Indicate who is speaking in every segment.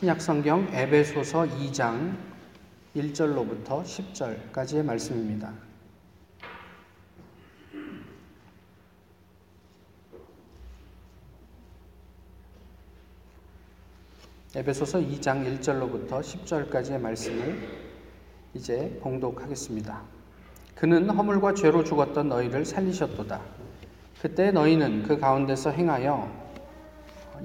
Speaker 1: 신약 성경 에베소서 2장 1절로부터 10절까지의 말씀입니다. 에베소서 2장 1절로부터 10절까지의 말씀을 이제 봉독하겠습니다. 그는 허물과 죄로 죽었던 너희를 살리셨도다. 그때 너희는 그 가운데서 행하여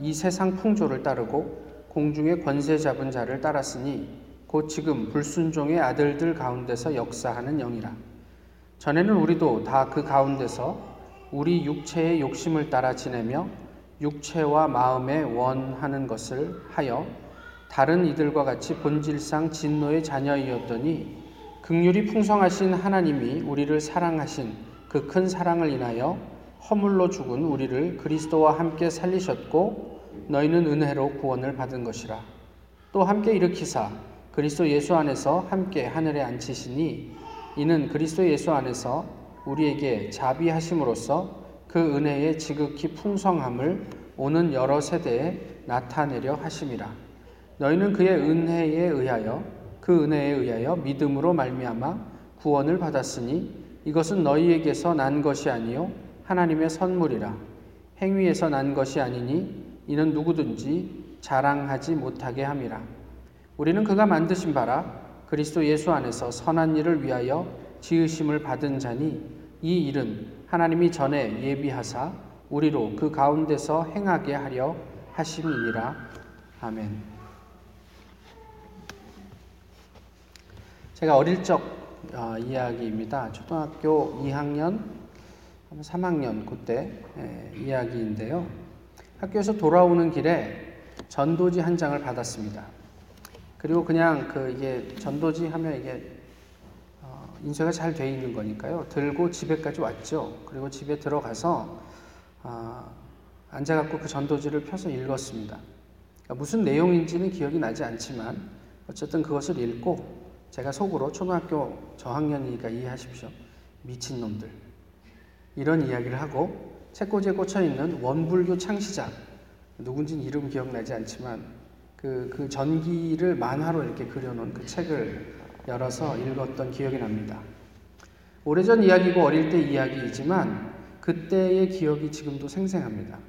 Speaker 1: 이 세상 풍조를 따르고 공중의 권세 잡은 자를 따랐으니 곧 지금 불순종의 아들들 가운데서 역사하는 영이라. 전에는 우리도 다 그 가운데서 우리 육체의 욕심을 따라 지내며 육체와 마음에 원하는 것을 하여 다른 이들과 같이 본질상 진노의 자녀이었더니 극률이 풍성하신 하나님이 우리를 사랑하신 그 큰 사랑을 인하여 허물로 죽은 우리를 그리스도와 함께 살리셨고 너희는 은혜로 구원을 받은 것이라. 또 함께 일으키사 그리스도 예수 안에서 함께 하늘에 앉히시니 이는 그리스도 예수 안에서 우리에게 자비하심으로써 그 은혜의 지극히 풍성함을 오는 여러 세대에 나타내려 하심이라. 너희는 그의 은혜에 의하여 그 은혜에 의하여 믿음으로 말미암아 구원을 받았으니 이것은 너희에게서 난 것이 아니요 하나님의 선물이라. 행위에서 난 것이 아니니 이는 누구든지 자랑하지 못하게 함이라. 우리는 그가 만드신 바라 그리스도 예수 안에서 선한 일을 위하여 지으심을 받은 자니 이 일은 하나님이 전에 예비하사 우리로 그 가운데서 행하게 하려 하심이니라. 아멘. 제가 어릴 적 어, 이야기입니다. 초등학교 2학년, 3학년 그때 에, 이야기인데요. 학교에서 돌아오는 길에 전도지 한 장을 받았습니다. 그리고 그냥 그 이게 전도지 하면 이게 인쇄가 잘 돼 있는 거니까요. 들고 집에까지 왔죠. 그리고 집에 들어가서 아, 앉아갖고 그 전도지를 펴서 읽었습니다. 그러니까 무슨 내용인지는 기억이 나지 않지만 어쨌든 그것을 읽고 제가 속으로 초등학교 저학년이니까 이해하십시오. 미친놈들. 이런 이야기를 하고 책꽂이에 꽂혀 있는 원불교 창시자 누군지는 이름 기억나지 않지만 그, 그 전기를 만화로 이렇게 그려놓은 그 책을 열어서 읽었던 기억이 납니다. 오래전 이야기고 어릴 때 이야기이지만 그때의 기억이 지금도 생생합니다.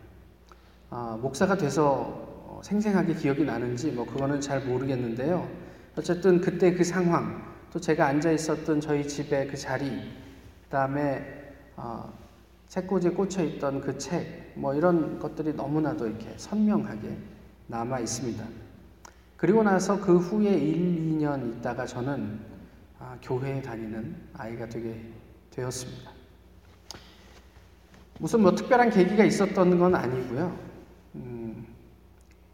Speaker 1: 아, 목사가 돼서 어, 생생하게 기억이 나는지 뭐 그거는 잘 모르겠는데요. 어쨌든 그때 그 상황, 또 제가 앉아 있었던 저희 집의 그 자리, 그 다음에 어, 책꽂이에 꽂혀 있던 그 책, 뭐 이런 것들이 너무나도 이렇게 선명하게 남아 있습니다. 그리고 나서 그 후에 1, 2년 있다가 저는 아, 교회에 다니는 아이가 되게 되었습니다. 무슨 뭐 특별한 계기가 있었던 건 아니고요. 음,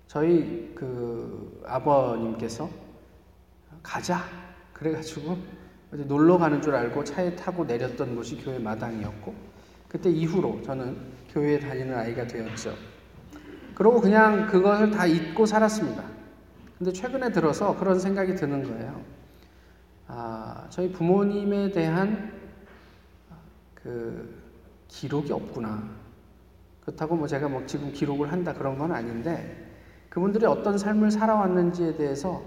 Speaker 1: 저희 그 아버님께서 가자 그래가지고 놀러 가는 줄 알고 차에 타고 내렸던 곳이 교회 마당이었고 그때 이후로 저는 교회에 다니는 아이가 되었죠. 그러고 그냥 그것을 다 잊고 살았습니다. 근데 최근에 들어서 그런 생각이 드는 거예요. 아, 저희 부모님에 대한 그 기록이 없구나. 그렇다고 뭐 제가 뭐 지금 기록을 한다 그런 건 아닌데 그분들이 어떤 삶을 살아왔는지에 대해서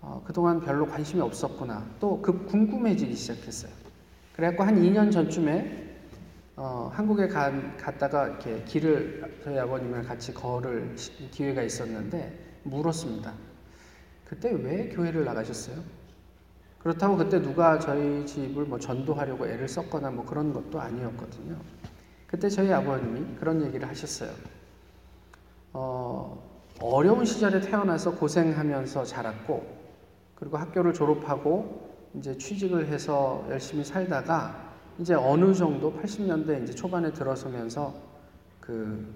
Speaker 1: 어, 그동안 별로 관심이 없었구나. 또그 궁금해지기 시작했어요. 그래갖고 한 2년 전쯤에 어, 한국에 가, 갔다가 이렇게 길을 저희 아버님이랑 같이 걸을 기회가 있었는데 물었습니다. 그때 왜 교회를 나가셨어요? 그렇다고 그때 누가 저희 집을 뭐 전도하려고 애를 썼거나 뭐 그런 것도 아니었거든요. 그때 저희 아버님이 그런 얘기를 하셨어요. 어, 어려운 시절에 태어나서 고생하면서 자랐고, 그리고 학교를 졸업하고, 이제 취직을 해서 열심히 살다가, 이제 어느 정도 80년대 이제 초반에 들어서면서 그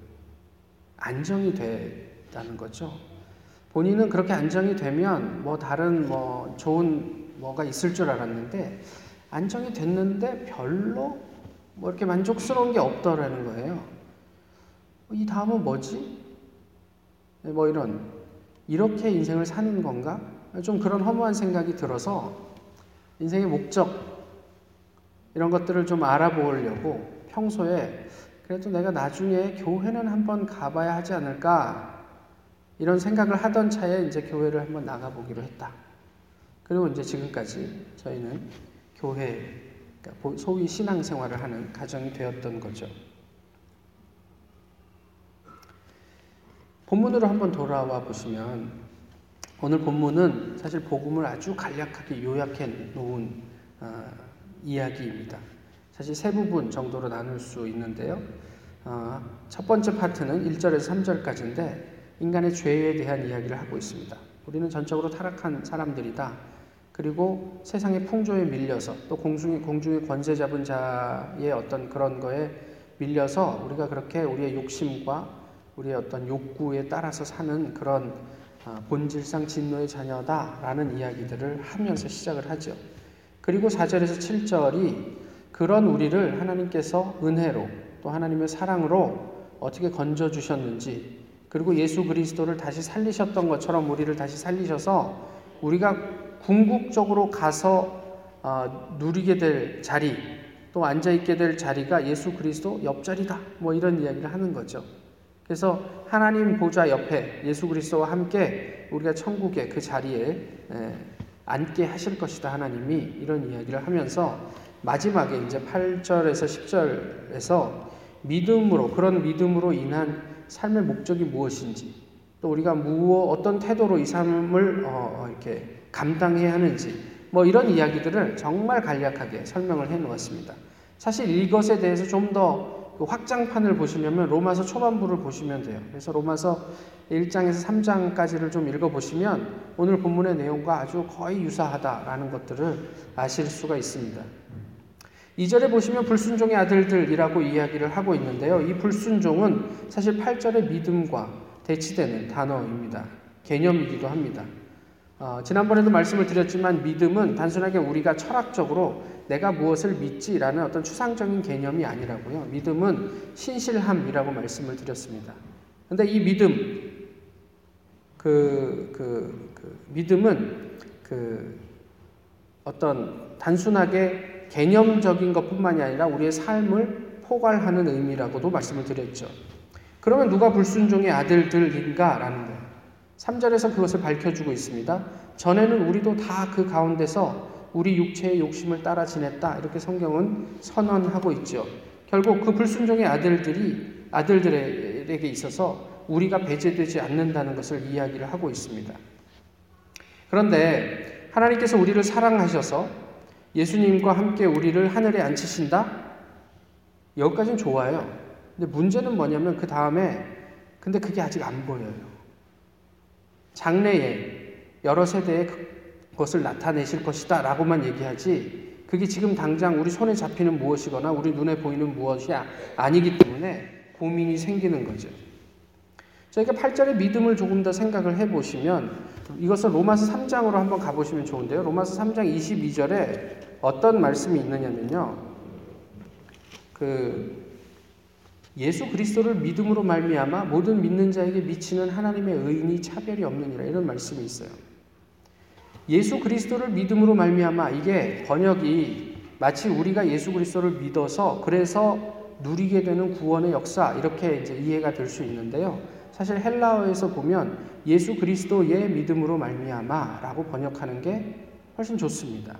Speaker 1: 안정이 됐다는 거죠. 본인은 그렇게 안정이 되면 뭐 다른 뭐 좋은 뭐가 있을 줄 알았는데 안정이 됐는데 별로 뭐 이렇게 만족스러운 게 없더라는 거예요. 이 다음은 뭐지? 네, 뭐 이런 이렇게 인생을 사는 건가? 좀 그런 허무한 생각이 들어서 인생의 목적 이런 것들을 좀 알아보려고 평소에 그래도 내가 나중에 교회는 한번 가봐야 하지 않을까 이런 생각을 하던 차에 이제 교회를 한번 나가보기로 했다. 그리고 이제 지금까지 저희는 교회, 그러니까 소위 신앙생활을 하는 가정이 되었던 거죠. 본문으로 한번 돌아와 보시면 오늘 본문은 사실 복음을 아주 간략하게 요약해 놓은 어, 이야기입니다. 사실 세 부분 정도로 나눌 수 있는데요. 어, 첫 번째 파트는 1절에서 3절까지인데 인간의 죄에 대한 이야기를 하고 있습니다. 우리는 전적으로 타락한 사람들이다. 그리고 세상의 풍조에 밀려서 또 공중의, 공중의 권세 잡은 자의 어떤 그런 거에 밀려서 우리가 그렇게 우리의 욕심과 우리의 어떤 욕구에 따라서 사는 그런 아, 본질상 진노의 자녀다라는 이야기들을 하면서 시작을 하죠. 그리고 4절에서 7절이 그런 우리를 하나님께서 은혜로 또 하나님의 사랑으로 어떻게 건져 주셨는지 그리고 예수 그리스도를 다시 살리셨던 것처럼 우리를 다시 살리셔서 우리가 궁극적으로 가서 어, 누리게 될 자리 또 앉아 있게 될 자리가 예수 그리스도 옆자리다. 뭐 이런 이야기를 하는 거죠. 그래서 하나님 보좌 옆에 예수 그리스도와 함께 우리가 천국의 그 자리에 앉게 하실 것이다. 하나님이 이런 이야기를 하면서 마지막에 이제 8절에서 10절에서 믿음으로 그런 믿음으로 인한 삶의 목적이 무엇인지 또 우리가 무엇 어떤 태도로 이 삶을 어, 이렇게 감당해야 하는지 뭐 이런 이야기들을 정말 간략하게 설명을 해 놓았습니다. 사실 이것에 대해서 좀 더 그 확장판을 보시려면 로마서 초반부를 보시면 돼요. 그래서 로마서 1장에서 3장까지를 좀 읽어보시면 오늘 본문의 내용과 아주 거의 유사하다라는 것들을 아실 수가 있습니다. 2절에 보시면 불순종의 아들들이라고 이야기를 하고 있는데요. 이 불순종은 사실 8절의 믿음과 대치되는 단어입니다. 개념이기도 합니다. 어, 지난번에도 말씀을 드렸지만 믿음은 단순하게 우리가 철학적으로 내가 무엇을 믿지라는 어떤 추상적인 개념이 아니라고요. 믿음은 신실함이라고 말씀을 드렸습니다. 근데 이 믿음, 그, 그, 그 믿음은 그 어떤 단순하게 개념적인 것 뿐만이 아니라 우리의 삶을 포괄하는 의미라고도 말씀을 드렸죠. 그러면 누가 불순종의 아들들인가? 라는 거예요. 3절에서 그것을 밝혀주고 있습니다. 전에는 우리도 다 그 가운데서 우리 육체의 욕심을 따라 지냈다. 이렇게 성경은 선언하고 있죠. 결국 그 불순종의 아들들이 아들들에게 있어서 우리가 배제되지 않는다는 것을 이야기를 하고 있습니다. 그런데 하나님께서 우리를 사랑하셔서 예수님과 함께 우리를 하늘에 앉히신다? 여기까지는 좋아요. 근데 문제는 뭐냐면 그 다음에 근데 그게 아직 안 보여요. 장래에 여러 세대의 것을 나타내실 것이다 라고만 얘기하지 그게 지금 당장 우리 손에 잡히는 무엇이거나 우리 눈에 보이는 무엇이 아니기 때문에 고민이 생기는 거죠. 저희가 8절의 믿음을 조금 더 생각을 해보시면 이것을 로마서 3장으로 한번 가보시면 좋은데요. 로마서 3장 22절에 어떤 말씀이 있느냐면요. 그 예수 그리스도를 믿음으로 말미암아 모든 믿는 자에게 미치는 하나님의 의인이 차별이 없느니라 이런 말씀이 있어요. 예수 그리스도를 믿음으로 말미암아 이게 번역이 마치 우리가 예수 그리스도를 믿어서 그래서 누리게 되는 구원의 역사 이렇게 이제 이해가 될 수 있는데요. 사실 헬라어에서 보면 예수 그리스도의 믿음으로 말미암아라고 번역하는 게 훨씬 좋습니다.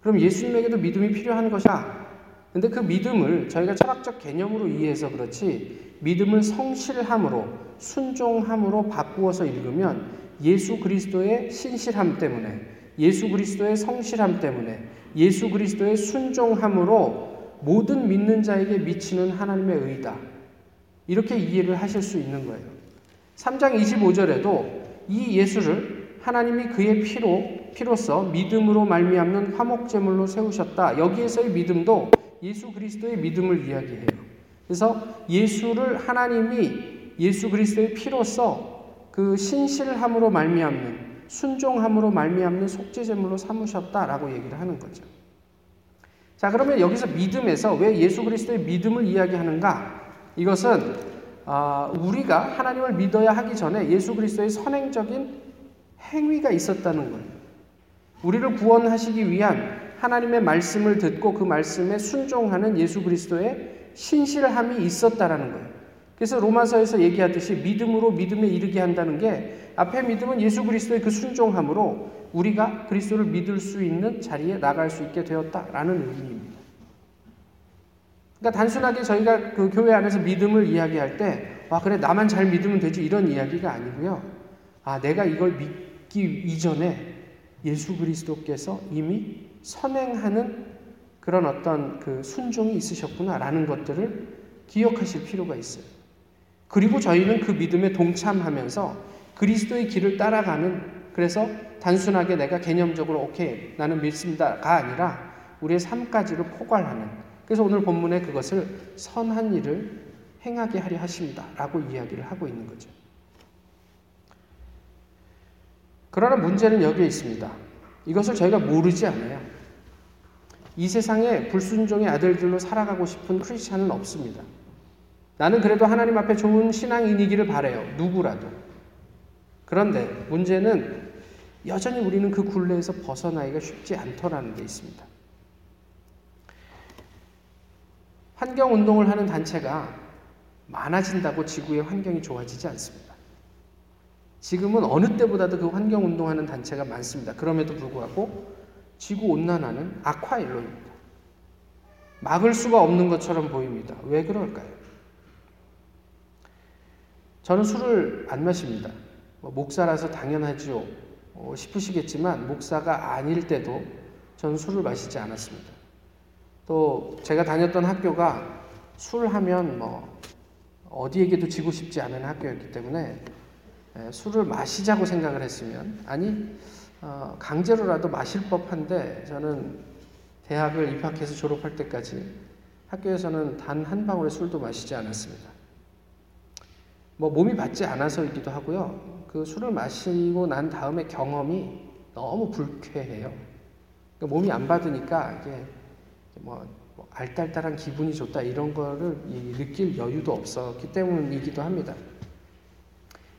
Speaker 1: 그럼 예수님에게도 믿음이 필요한 것이야. 근데 그 믿음을 저희가 철학적 개념으로 이해해서 그렇지 믿음을 성실함으로 순종함으로 바꾸어서 읽으면 예수 그리스도의 신실함 때문에, 예수 그리스도의 성실함 때문에, 예수 그리스도의 순종함으로 모든 믿는 자에게 미치는 하나님의 의다. 이렇게 이해를 하실 수 있는 거예요. 3장 25절에도 이 예수를 하나님이 그의 피로 피로써 믿음으로 말미암는 화목제물로 세우셨다. 여기에서의 믿음도 예수 그리스도의 믿음을 이야기해요. 그래서 예수를 하나님이 예수 그리스도의 피로써 그 신실함으로 말미암는 순종함으로 말미암는 속죄제물로 삼으셨다라고 얘기를 하는 거죠. 자, 그러면 여기서 믿음에서 왜 예수 그리스도의 믿음을 이야기하는가? 이것은 어, 우리가 하나님을 믿어야 하기 전에 예수 그리스도의 선행적인 행위가 있었다는 거예요. 우리를 구원하시기 위한 하나님의 말씀을 듣고 그 말씀에 순종하는 예수 그리스도의 신실함이 있었다라는 거예요. 그래서 로마서에서 얘기하듯이 믿음으로 믿음에 이르게 한다는 게 앞에 믿음은 예수 그리스도의 그 순종함으로 우리가 그리스도를 믿을 수 있는 자리에 나갈 수 있게 되었다라는 의미입니다. 그러니까 단순하게 저희가 그 교회 안에서 믿음을 이야기할 때, 와, 그래, 나만 잘 믿으면 되지, 이런 이야기가 아니고요. 아, 내가 이걸 믿기 이전에 예수 그리스도께서 이미 선행하는 그런 어떤 그 순종이 있으셨구나라는 것들을 기억하실 필요가 있어요. 그리고 저희는 그 믿음에 동참하면서 그리스도의 길을 따라가는 그래서 단순하게 내가 개념적으로 오케이 나는 믿습니다가 아니라 우리의 삶까지를 포괄하는 그래서 오늘 본문에 그것을 선한 일을 행하게 하려 하십니다라고 이야기를 하고 있는 거죠. 그러나 문제는 여기에 있습니다. 이것을 저희가 모르지 않아요. 이 세상에 불순종의 아들들로 살아가고 싶은 크리스찬은 없습니다. 나는 그래도 하나님 앞에 좋은 신앙인이기를 바래요. 누구라도. 그런데 문제는 여전히 우리는 그 굴레에서 벗어나기가 쉽지 않더라는 게 있습니다. 환경 운동을 하는 단체가 많아진다고 지구의 환경이 좋아지지 않습니다. 지금은 어느 때보다도 그 환경 운동하는 단체가 많습니다. 그럼에도 불구하고 지구 온난화는 악화일로입니다. 막을 수가 없는 것처럼 보입니다. 왜 그럴까요? 저는 술을 안 마십니다. 뭐 목사라서 당연하지요. 어, 싶으시겠지만 목사가 아닐 때도 저는 술을 마시지 않았습니다. 또 제가 다녔던 학교가 술 하면 뭐 어디에게도 지고 싶지 않은 학교였기 때문에 예, 술을 마시자고 생각을 했으면 아니 어, 강제로라도 마실 법한데 저는 대학을 입학해서 졸업할 때까지 학교에서는 단 한 방울의 술도 마시지 않았습니다. 뭐 몸이 받지 않아서이기도 하고요. 그 술을 마시고 난 다음에 경험이 너무 불쾌해요. 그러니까 몸이 안 받으니까 이게 뭐, 뭐 알딸딸한 기분이 좋다 이런 거를 느낄 여유도 없었기 때문이기도 합니다.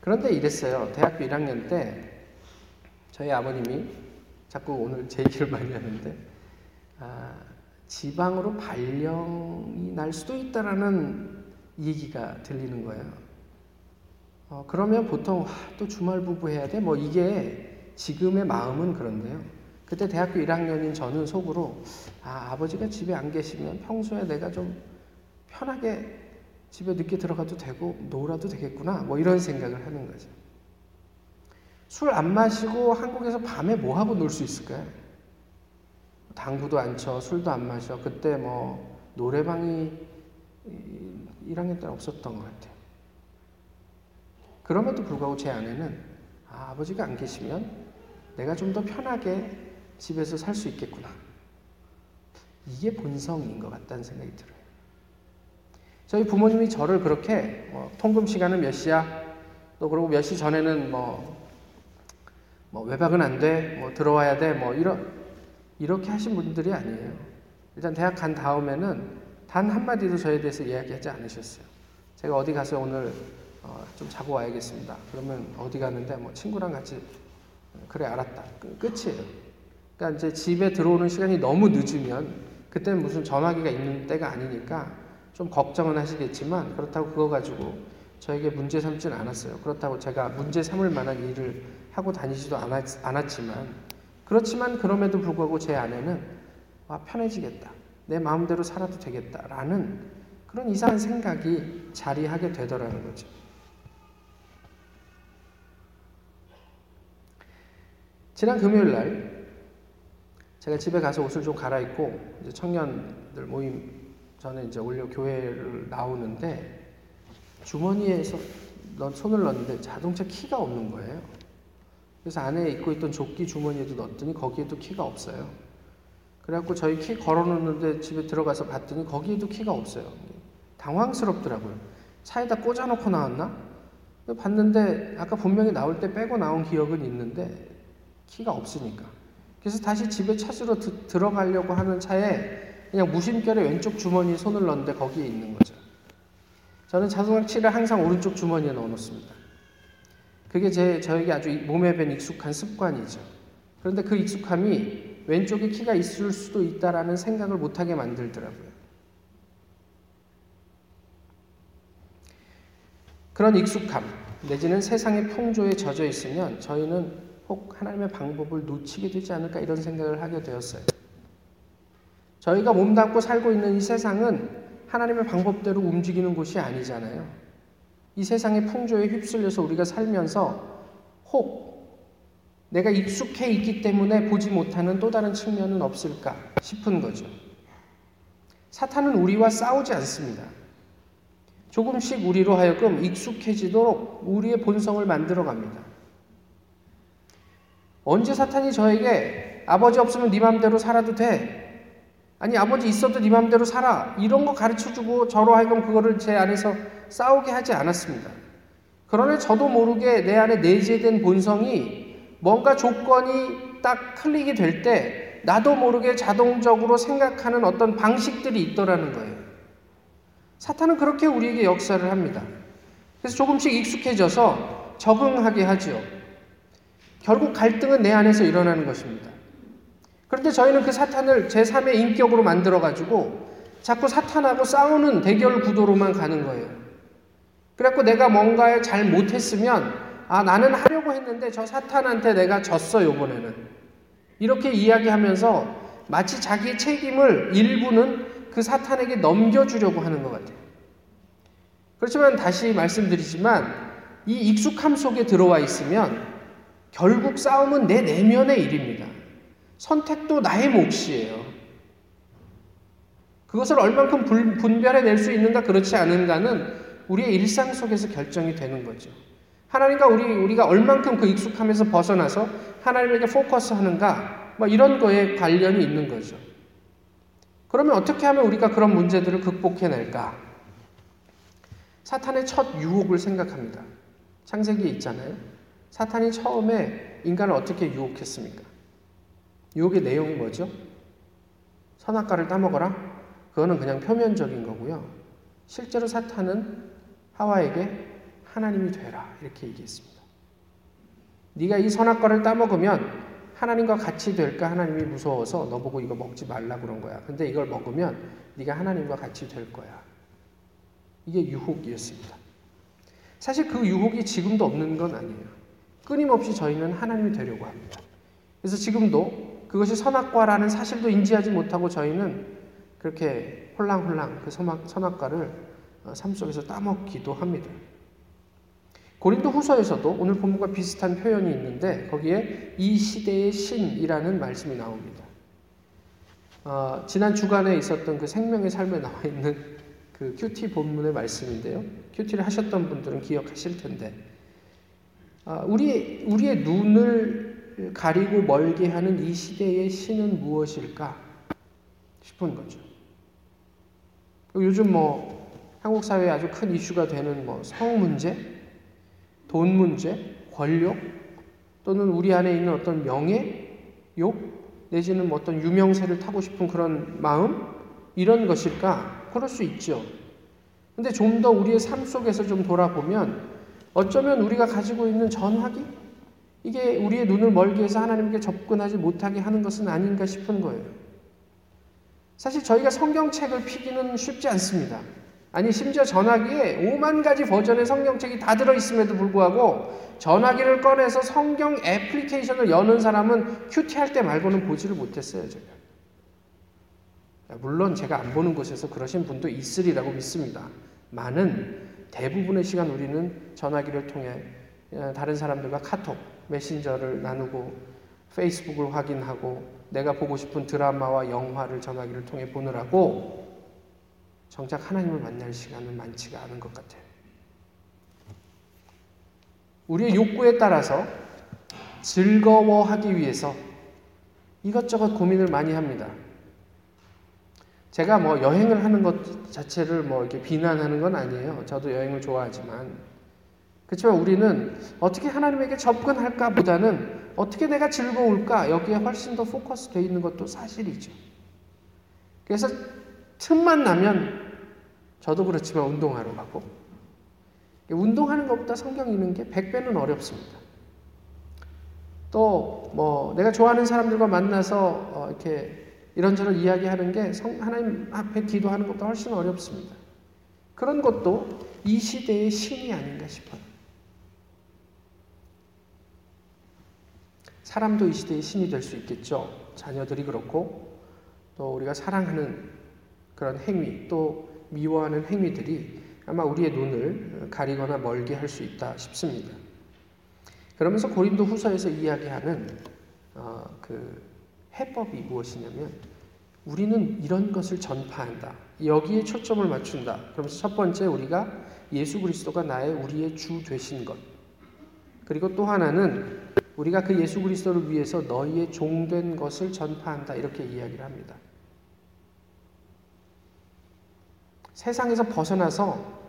Speaker 1: 그런데 이랬어요. 대학교 1학년 때 저희 아버님이 자꾸 오늘 제 얘기를 많이 하는데 아, 지방으로 발령이 날 수도 있다라는 얘기가 들리는 거예요. 어, 그러면 보통 아, 또 주말 부부 해야 돼? 뭐 이게 지금의 마음은 그런데요. 그때 대학교 1학년인 저는 속으로 아, 아버지가 집에 안 계시면 평소에 내가 좀 편하게 집에 늦게 들어가도 되고 놀아도 되겠구나. 뭐 이런 생각을 하는 거죠. 술 안 마시고 한국에서 밤에 뭐 하고 놀 수 있을까요? 당구도 안 쳐, 술도 안 마셔. 그때 뭐 노래방이 1학년 때 없었던 것 같아요. 그럼에도 불구하고 제 아내는 아, 아버지가 안 계시면 내가 좀 더 편하게 집에서 살 수 있겠구나. 이게 본성인 것 같다는 생각이 들어요. 저희 부모님이 저를 그렇게 뭐, 통금 시간은 몇 시야? 또 그리고 몇 시 전에는 뭐, 뭐 외박은 안 돼, 뭐 들어와야 돼, 뭐 이런 이렇게 하신 분들이 아니에요. 일단 대학 간 다음에는 단 한마디도 저에 대해서 이야기하지 않으셨어요. 제가 어디 가서 오늘 어, 좀 자고 와야겠습니다. 그러면 어디 가는데 뭐 친구랑 같이 그래 알았다. 끝이에요. 그러니까 이제 집에 들어오는 시간이 너무 늦으면 그때는 무슨 전화기가 있는 때가 아니니까 좀 걱정은 하시겠지만 그렇다고 그거 가지고 저에게 문제 삼지는 않았어요. 그렇다고 제가 문제 삼을 만한 일을 하고 다니지도 않았, 않았지만 그렇지만 그럼에도 불구하고 제 아내는 와 편해지겠다. 내 마음대로 살아도 되겠다라는 그런 이상한 생각이 자리하게 되더라는 거죠. 지난 금요일 날 제가 집에 가서 옷을 좀 갈아입고 청년들 모임 전에 이제 올려 교회를 나오는데 주머니에서 넌 손을 넣는데 자동차 키가 없는 거예요. 그래서 안에 입고 있던 조끼 주머니에도 넣었더니 거기에도 키가 없어요. 그래갖고 저희 키 걸어놓는데 집에 들어가서 봤더니 거기에도 키가 없어요. 당황스럽더라고요. 차에다 꽂아놓고 나왔나? 봤는데 아까 분명히 나올 때 빼고 나온 기억은 있는데 키가 없으니까. 그래서 다시 집에 찾으러 드, 들어가려고 하는 차에 그냥 무심결에 왼쪽 주머니에 손을 넣는데 거기에 있는 거죠. 저는 자동차키를 항상 오른쪽 주머니에 넣어놓습니다. 그게 제, 저에게 아주 몸에 밴 익숙한 습관이죠. 그런데 그 익숙함이 왼쪽에 키가 있을 수도 있다라는 생각을 못하게 만들더라고요. 그런 익숙함 내지는 세상의 풍조에 젖어 있으면 저희는 혹 하나님의 방법을 놓치게 되지 않을까 이런 생각을 하게 되었어요. 저희가 몸담고 살고 있는 이 세상은 하나님의 방법대로 움직이는 곳이 아니잖아요. 이 세상의 풍조에 휩쓸려서 우리가 살면서 혹 내가 익숙해 있기 때문에 보지 못하는 또 다른 측면은 없을까 싶은 거죠. 사탄은 우리와 싸우지 않습니다. 조금씩 우리로 하여금 익숙해지도록 우리의 본성을 만들어 갑니다. 언제 사탄이 저에게 아버지 없으면 네 맘대로 살아도 돼. 아니 아버지 있어도 네 맘대로 살아. 이런 거 가르쳐 주고 저로 하여금 그거를 제 안에서 싸우게 하지 않았습니다. 그러나 저도 모르게 내 안에 내재된 본성이 뭔가 조건이 딱 클릭이 될 때 나도 모르게 자동적으로 생각하는 어떤 방식들이 있더라는 거예요. 사탄은 그렇게 우리에게 역사를 합니다. 그래서 조금씩 익숙해져서 적응하게 하죠. 결국 갈등은 내 안에서 일어나는 것입니다. 그런데 저희는 그 사탄을 제3의 인격으로 만들어가지고 자꾸 사탄하고 싸우는 대결 구도로만 가는 거예요. 그래갖고 내가 뭔가를 잘 못했으면, 아, 나는 하려고 했는데 저 사탄한테 내가 졌어, 요번에는. 이렇게 이야기하면서 마치 자기의 책임을 일부는 그 사탄에게 넘겨주려고 하는 것 같아요. 그렇지만 다시 말씀드리지만 이 익숙함 속에 들어와 있으면 결국 싸움은 내 내면의 일입니다. 선택도 나의 몫이에요. 그것을 얼만큼 분별해 낼 수 있는가 그렇지 않은가는 우리의 일상 속에서 결정이 되는 거죠. 하나님과 우리, 우리가 얼만큼 그 익숙함에서 벗어나서 하나님에게 포커스 하는가, 뭐 이런 거에 관련이 있는 거죠. 그러면 어떻게 하면 우리가 그런 문제들을 극복해낼까? 사탄의 첫 유혹을 생각합니다. 창세기에 있잖아요. 사탄이 처음에 인간을 어떻게 유혹했습니까? 유혹의 내용이 뭐죠? 선악과를 따먹어라? 그거는 그냥 표면적인 거고요. 실제로 사탄은 하와에게 하나님이 되라 이렇게 얘기했습니다. 네가 이 선악과를 따먹으면 하나님과 같이 될까 하나님이 무서워서 너 보고 이거 먹지 말라 그런 거야. 근데 이걸 먹으면 네가 하나님과 같이 될 거야. 이게 유혹이었습니다. 사실 그 유혹이 지금도 없는 건 아니에요. 끊임없이 저희는 하나님이 되려고 합니다. 그래서 지금도 그것이 선악과라는 사실도 인지하지 못하고 저희는 그렇게 홀랑홀랑 그 선악과를 어, 삶 속에서 따먹기도 합니다. 고린도 후서에서도 오늘 본문과 비슷한 표현이 있는데 거기에 이 시대의 신이라는 말씀이 나옵니다. 어, 지난 주간에 있었던 그 생명의 삶에 나와 있는 그 큐티 본문의 말씀인데요. 큐티를 하셨던 분들은 기억하실 텐데 어, 우리, 우리의 눈을 가리고 멀게 하는 이 시대의 신은 무엇일까 싶은 거죠. 요즘 뭐 한국 사회에 아주 큰 이슈가 되는 뭐 성 문제, 돈 문제, 권력, 또는 우리 안에 있는 어떤 명예, 욕, 내지는 뭐 어떤 유명세를 타고 싶은 그런 마음, 이런 것일까? 그럴 수 있죠. 근데 좀 더 우리의 삶 속에서 좀 돌아보면 어쩌면 우리가 가지고 있는 전화기? 이게 우리의 눈을 멀게 해서 하나님께 접근하지 못하게 하는 것은 아닌가 싶은 거예요. 사실 저희가 성경책을 피기는 쉽지 않습니다. 아니 심지어 전화기에 5만 가지 버전의 성경책이 다 들어있음에도 불구하고 전화기를 꺼내서 성경 애플리케이션을 여는 사람은 큐티할 때 말고는 보지를 못했어요 제가. 물론 제가 안 보는 곳에서 그러신 분도 있으리라고 믿습니다. 많은 대부분의 시간 우리는 전화기를 통해 어, 다른 사람들과 카톡, 메신저를 나누고 페이스북을 확인하고 내가 보고 싶은 드라마와 영화를 전화기를 통해 보느라고 정작 하나님을 만날 시간은 많지가 않은 것 같아요. 우리의 욕구에 따라서 즐거워하기 위해서 이것저것 고민을 많이 합니다. 제가 뭐 여행을 하는 것 자체를 뭐 이렇게 비난하는 건 아니에요. 저도 여행을 좋아하지만. 그렇지만 우리는 어떻게 하나님에게 접근할까 보다는 어떻게 내가 즐거울까 여기에 훨씬 더 포커스 돼 있는 것도 사실이죠. 그래서 틈만 나면 저도 그렇지만 운동하러 가고 운동하는 것보다 성경 읽는 게 100배는 어렵습니다. 또 뭐 내가 좋아하는 사람들과 만나서 어 이렇게 이런저런 이야기하는 게 성, 하나님 앞에 기도하는 것보다 훨씬 어렵습니다. 그런 것도 이 시대의 신이 아닌가 싶어요. 사람도 이 시대의 신이 될 수 있겠죠. 자녀들이 그렇고 또 우리가 사랑하는 그런 행위 또 미워하는 행위들이 아마 우리의 눈을 가리거나 멀게 할 수 있다 싶습니다. 그러면서 고린도 후서에서 이야기하는 어, 그 해법이 무엇이냐면 우리는 이런 것을 전파한다. 여기에 초점을 맞춘다. 그러면서 첫 번째 우리가 예수 그리스도가 나의 우리의 주 되신 것. 그리고 또 하나는 우리가 그 예수 그리스도를 위해서 너희의 종된 것을 전파한다. 이렇게 이야기를 합니다. 세상에서 벗어나서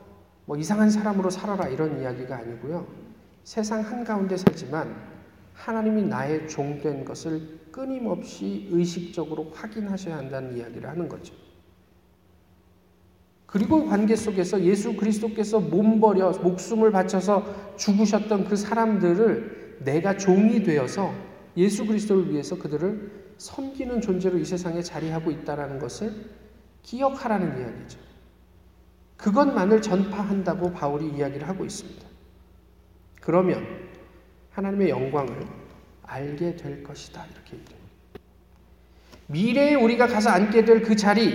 Speaker 1: 뭐 이상한 사람으로 살아라 이런 이야기가 아니고요. 세상 한가운데 살지만 하나님이 나의 종된 것을 끊임없이 의식적으로 확인하셔야 한다는 이야기를 하는 거죠. 그리고 관계 속에서 예수 그리스도께서 몸버려 목숨을 바쳐서 죽으셨던 그 사람들을 내가 종이 되어서 예수 그리스도를 위해서 그들을 섬기는 존재로 이 세상에 자리하고 있다라는 것을 기억하라는 이야기죠. 그것만을 전파한다고 바울이 이야기를 하고 있습니다. 그러면 하나님의 영광을 알게 될 것이다. 이렇게 얘기합니다. 미래에 우리가 가서 앉게 될 그 자리,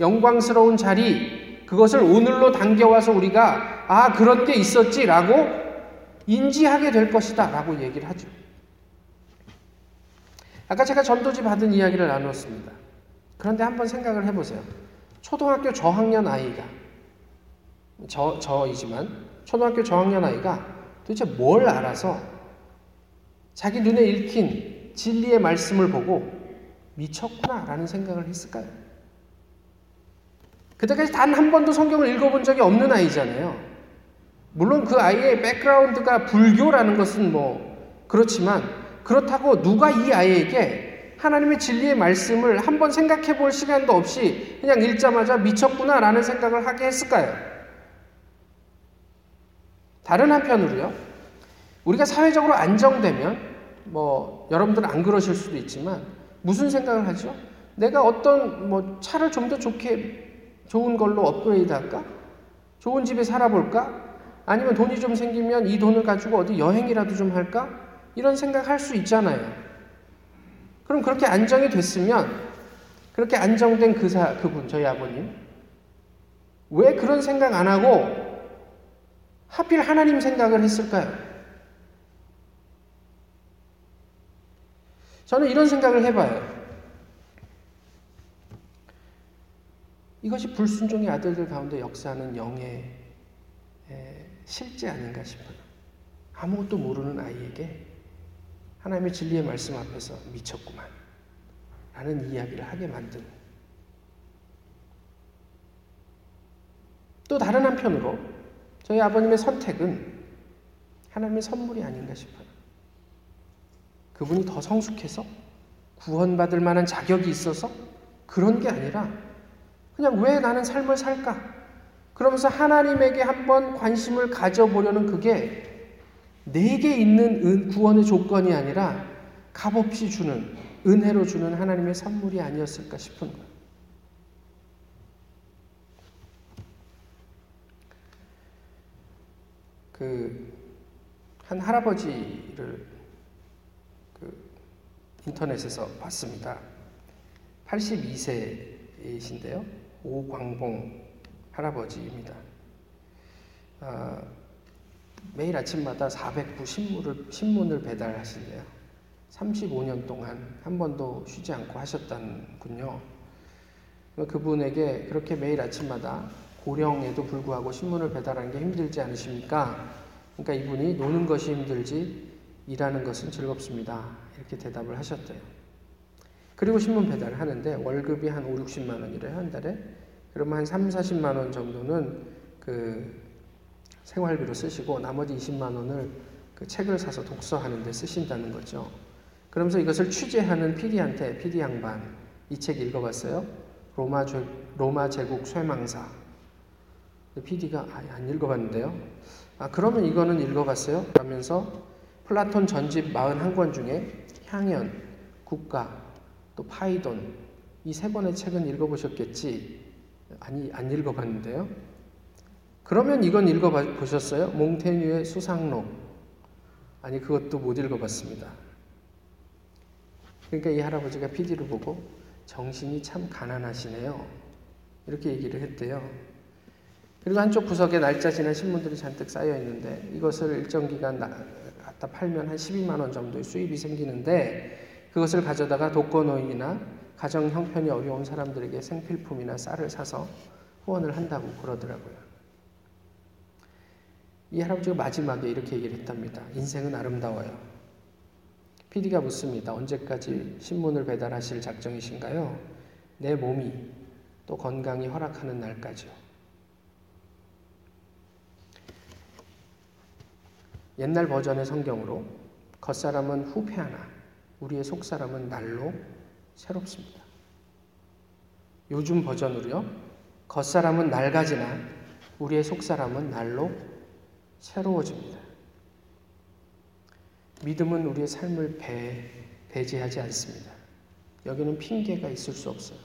Speaker 1: 영광스러운 자리, 그것을 오늘로 당겨와서 우리가 아, 그런 게 있었지라고 인지하게 될 것이다. 라고 얘기를 하죠. 아까 제가 전도지 받은 이야기를 나눴습니다. 그런데 한번 생각을 해보세요. 초등학교 저학년 아이가, 저, 저이지만, 초등학교 저학년 아이가 도대체 뭘 알아서 자기 눈에 읽힌 진리의 말씀을 보고 미쳤구나 라는 생각을 했을까요? 그때까지 단 한 번도 성경을 읽어본 적이 없는 아이잖아요. 물론 그 아이의 백그라운드가 불교라는 것은 뭐 그렇지만 그렇다고 누가 이 아이에게 하나님의 진리의 말씀을 한번 생각해 볼 시간도 없이 그냥 읽자마자 미쳤구나라는 생각을 하게 했을까요? 다른 한편으로요. 우리가 사회적으로 안정되면 뭐 여러분들은 안 그러실 수도 있지만 무슨 생각을 하죠? 내가 어떤 뭐 차를 좀 더 좋게 좋은 걸로 업그레이드 할까? 좋은 집에 살아볼까? 아니면 돈이 좀 생기면 이 돈을 가지고 어디 여행이라도 좀 할까? 이런 생각 할 수 있잖아요. 그럼 그렇게 안정이 됐으면 그렇게 안정된 그 사, 그분, 저희 아버님, 왜 그런 생각 안 하고 하필 하나님 생각을 했을까요? 저는 이런 생각을 해봐요. 이것이 불순종의 아들들 가운데 역사하는 영의 실제 아닌가 싶어요. 아무것도 모르는 아이에게 하나님의 진리의 말씀 앞에서 미쳤구만. 라는 이야기를 하게 만든. 또 다른 한편으로 저희 아버님의 선택은 하나님의 선물이 아닌가 싶어요. 그분이 더 성숙해서 구원받을 만한 자격이 있어서 그런 게 아니라 그냥 왜 나는 삶을 살까? 그러면서 하나님에게 한번 관심을 가져보려는 그게 내게 있는 은, 구원의 조건이 아니라 값없이 주는 은혜로 주는 하나님의 선물이 아니었을까 싶은 거예요. 그 한 할아버지를 인터넷에서 봤습니다. 82세이신데요. 오광봉 할아버지입니다. 아, 매일 아침마다 400부 신문을, 신문을 배달하신대요. 35년 동안 한 번도 쉬지 않고 하셨다군요. 그분에게 그렇게 매일 아침마다 고령에도 불구하고 신문을 배달하는 게 힘들지 않으십니까? 그러니까 이분이 노는 것이 힘들지 일하는 것은 즐겁습니다. 이렇게 대답을 하셨대요. 그리고 신문 배달을 하는데 월급이 한 5, 60만 원이래요, 한 달에. 그러면 한 3, 40만 원 정도는 그 생활비로 쓰시고 나머지 20만 원을 그 책을 사서 독서하는 데 쓰신다는 거죠. 그러면서 이것을 취재하는 PD한테 PD 양반 이 책 읽어봤어요. 로마, 제, 로마 제국 쇠망사. PD가 아, 안 읽어봤는데요. 아 그러면 이거는 읽어봤어요. 그러면서 플라톤 전집 41권 중에 향연, 국가, 또 파이돈 이세 권의 책은 읽어보셨겠지? 아니 안 읽어봤는데요. 그러면 이건 읽어보셨어요? 몽테뉴의 수상록. 아니, 그것도 못 읽어봤습니다. 그러니까 이 할아버지가 PD를 보고 정신이 참 가난하시네요. 이렇게 얘기를 했대요. 그리고 한쪽 구석에 날짜 지난 신문들이 잔뜩 쌓여 있는데 이것을 일정 기간 갖다 팔면 한 12만 원 정도의 수입이 생기는데 그것을 가져다가 독거노인이나 가정 형편이 어려운 사람들에게 생필품이나 쌀을 사서 후원을 한다고 그러더라고요. 이 할아버지가 마지막에 이렇게 얘기를 했답니다. 인생은 아름다워요. PD가 묻습니다. 언제까지 신문을 배달하실 작정이신가요? 내 몸이 또 건강이 허락하는 날까지요. 옛날 버전의 성경으로 겉사람은 후패하나 우리의 속사람은 날로 새롭습니다. 요즘 버전으로요. 겉사람은 낡아지나 우리의 속사람은 날로 새로워집니다. 믿음은 우리의 삶을 배, 배제하지 않습니다. 여기는 핑계가 있을 수 없어요.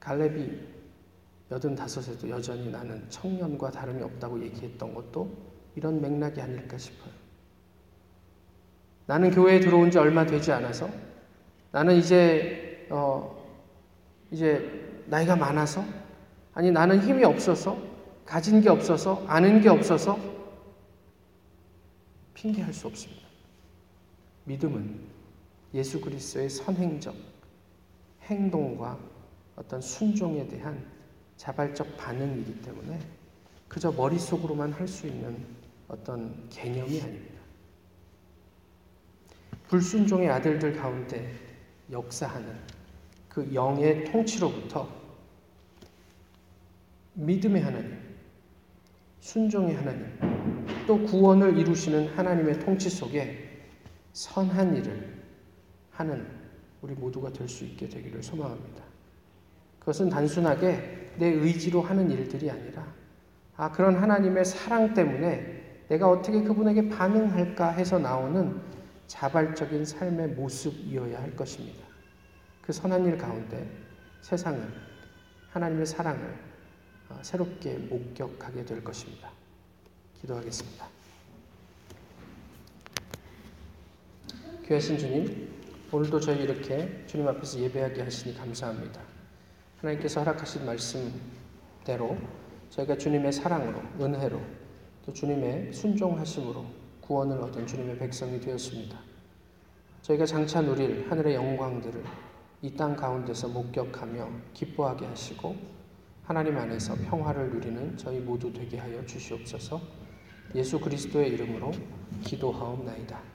Speaker 1: 갈렙이 여든 다섯에도 여전히 나는 청년과 다름이 없다고 얘기했던 것도 이런 맥락이 아닐까 싶어요. 나는 교회에 들어온 지 얼마 되지 않아서 나는 이제 어 이제 나이가 많아서 아니 나는 힘이 없어서 가진 게 없어서 아는 게 없어서 핑계할 수 없습니다. 믿음은 예수 그리스도의 선행적 행동과 어떤 순종에 대한 자발적 반응이기 때문에 그저 머릿속으로만 할 수 있는 어떤 개념이 아닙니다. 불순종의 아들들 가운데 역사하는 그 영의 통치로부터 믿음의 하나님, 순종의 하나님, 또 구원을 이루시는 하나님의 통치 속에 선한 일을 하는 우리 모두가 될 수 있게 되기를 소망합니다. 그것은 단순하게 내 의지로 하는 일들이 아니라 아 그런 하나님의 사랑 때문에 내가 어떻게 그분에게 반응할까 해서 나오는 자발적인 삶의 모습이어야 할 것입니다. 그 선한 일 가운데 세상은 하나님의 사랑을 어, 새롭게 목격하게 될 것입니다. 기도하겠습니다. 귀하신 주님, 오늘도 저희 이렇게 주님 앞에서 예배하게 하시니 감사합니다. 하나님께서 허락하신 말씀대로 저희가 주님의 사랑으로, 은혜로, 또 주님의 순종하심으로 구원을 얻은 주님의 백성이 되었습니다. 저희가 장차 누릴 하늘의 영광들을 이 땅 가운데서 목격하며 기뻐하게 하시고 하나님 안에서 평화를 누리는 저희 모두 되게 하여 주시옵소서 예수 그리스도의 이름으로 기도하옵나이다.